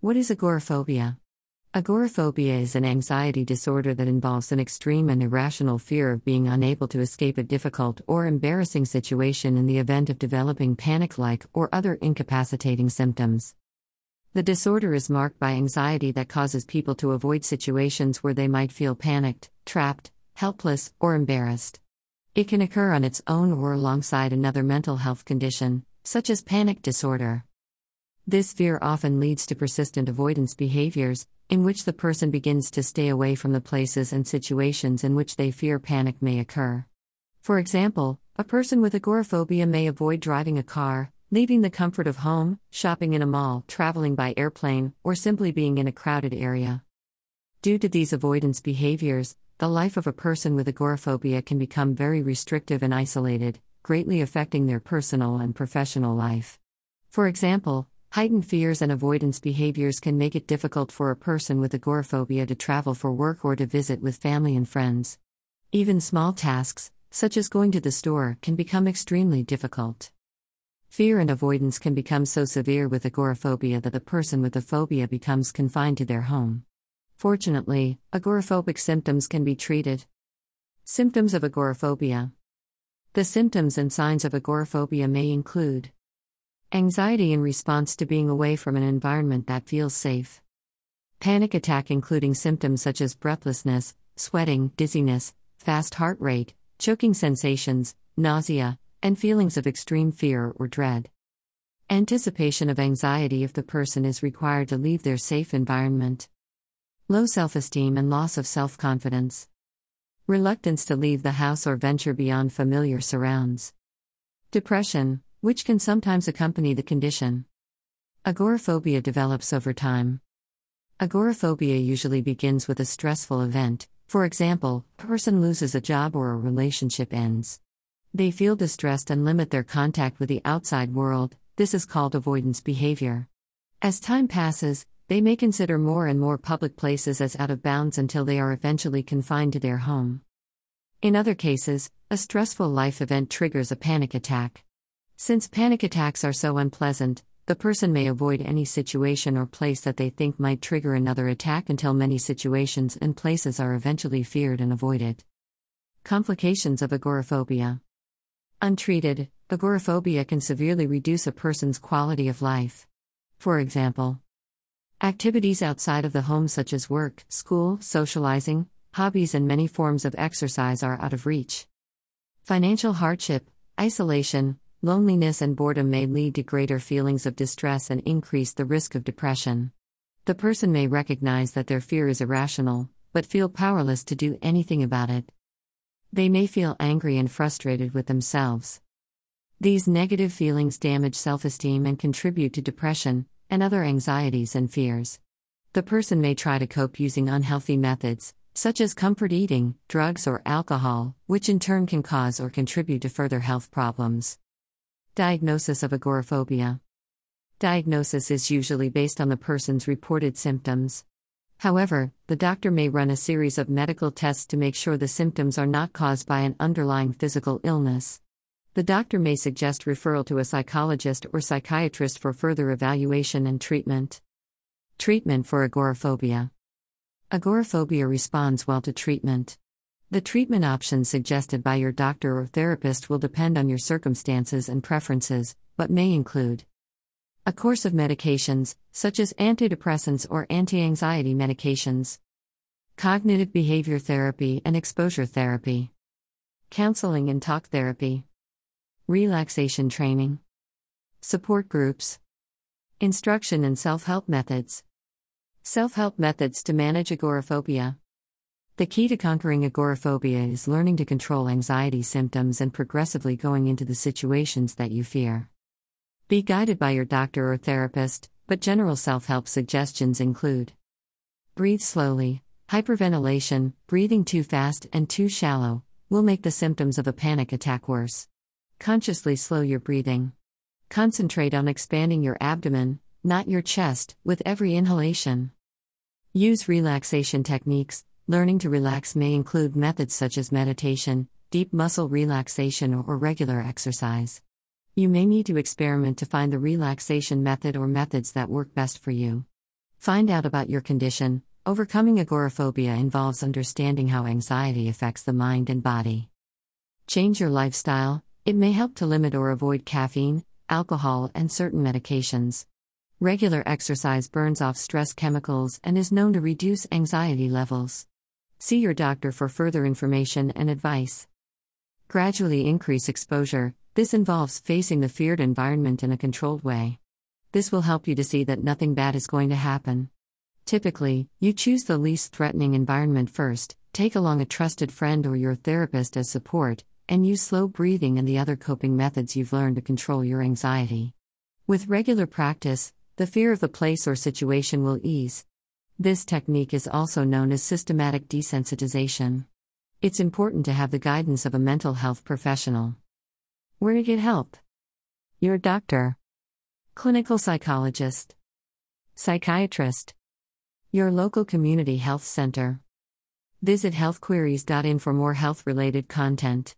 What is agoraphobia? Agoraphobia is an anxiety disorder that involves an extreme and irrational fear of being unable to escape a difficult or embarrassing situation in the event of developing panic like or other incapacitating symptoms. The disorder is marked by anxiety that causes people to avoid situations where they might feel panicked, trapped, helpless, or embarrassed. It can occur on its own or alongside another mental health condition, such as panic disorder. This fear often leads to persistent avoidance behaviors, in which the person begins to stay away from the places and situations in which they fear panic may occur. For example, a person with agoraphobia may avoid driving a car, leaving the comfort of home, shopping in a mall, traveling by airplane, or simply being in a crowded area. Due to these avoidance behaviors, the life of a person with agoraphobia can become very restrictive and isolated, greatly affecting their personal and professional life. For example, Heightened fears and avoidance behaviors can make it difficult for a person with agoraphobia to travel for work or to visit with family and friends. Even small tasks, such as going to the store, can become extremely difficult. Fear and avoidance can become so severe with agoraphobia that the person with the phobia becomes confined to their home. Fortunately, agoraphobic symptoms can be treated. Symptoms of agoraphobia The symptoms and signs of agoraphobia may include Anxiety in response to being away from an environment that feels safe. Panic attack, including symptoms such as breathlessness, sweating, dizziness, fast heart rate, choking sensations, nausea, and feelings of extreme fear or dread. Anticipation of anxiety if the person is required to leave their safe environment. Low self esteem and loss of self confidence. Reluctance to leave the house or venture beyond familiar surrounds. Depression, which can sometimes accompany the condition. Agoraphobia develops over time. Agoraphobia usually begins with a stressful event, for example, a person loses a job or a relationship ends. They feel distressed and limit their contact with the outside world, this is called avoidance behavior. As time passes, they may consider more and more public places as out of bounds until they are eventually confined to their home. In other cases, a stressful life event triggers a panic attack. Since panic attacks are so unpleasant, the person may avoid any situation or place that they think might trigger another attack until many situations and places are eventually feared and avoided. Complications of agoraphobia Untreated, agoraphobia can severely reduce a person's quality of life. For example, activities outside of the home, such as work, school, socializing, hobbies, and many forms of exercise, are out of reach. Financial hardship, isolation, Loneliness and boredom may lead to greater feelings of distress and increase the risk of depression. The person may recognize that their fear is irrational, but feel powerless to do anything about it. They may feel angry and frustrated with themselves. These negative feelings damage self esteem and contribute to depression and other anxieties and fears. The person may try to cope using unhealthy methods, such as comfort eating, drugs, or alcohol, which in turn can cause or contribute to further health problems. Diagnosis of agoraphobia. Diagnosis is usually based on the person's reported symptoms. However, the doctor may run a series of medical tests to make sure the symptoms are not caused by an underlying physical illness. The doctor may suggest referral to a psychologist or psychiatrist for further evaluation and treatment. Treatment for agoraphobia. Agoraphobia responds well to treatment. The treatment options suggested by your doctor or therapist will depend on your circumstances and preferences, but may include a course of medications, such as antidepressants or anti anxiety medications, cognitive behavior therapy and exposure therapy, counseling and talk therapy, relaxation training, support groups, instruction and self help methods, self help methods to manage agoraphobia. The key to conquering agoraphobia is learning to control anxiety symptoms and progressively going into the situations that you fear. Be guided by your doctor or therapist, but general self help suggestions include breathe slowly, hyperventilation, breathing too fast and too shallow, will make the symptoms of a panic attack worse. Consciously slow your breathing. Concentrate on expanding your abdomen, not your chest, with every inhalation. Use relaxation techniques, Learning to relax may include methods such as meditation, deep muscle relaxation, or regular exercise. You may need to experiment to find the relaxation method or methods that work best for you. Find out about your condition. Overcoming agoraphobia involves understanding how anxiety affects the mind and body. Change your lifestyle, it may help to limit or avoid caffeine, alcohol, and certain medications. Regular exercise burns off stress chemicals and is known to reduce anxiety levels. See your doctor for further information and advice. Gradually increase exposure. This involves facing the feared environment in a controlled way. This will help you to see that nothing bad is going to happen. Typically, you choose the least threatening environment first, take along a trusted friend or your therapist as support, and use slow breathing and the other coping methods you've learned to control your anxiety. With regular practice, the fear of the place or situation will ease. This technique is also known as systematic desensitization. It's important to have the guidance of a mental health professional. Where to get help? Your doctor, clinical psychologist, psychiatrist, your local community health center. Visit healthqueries.in for more health related content.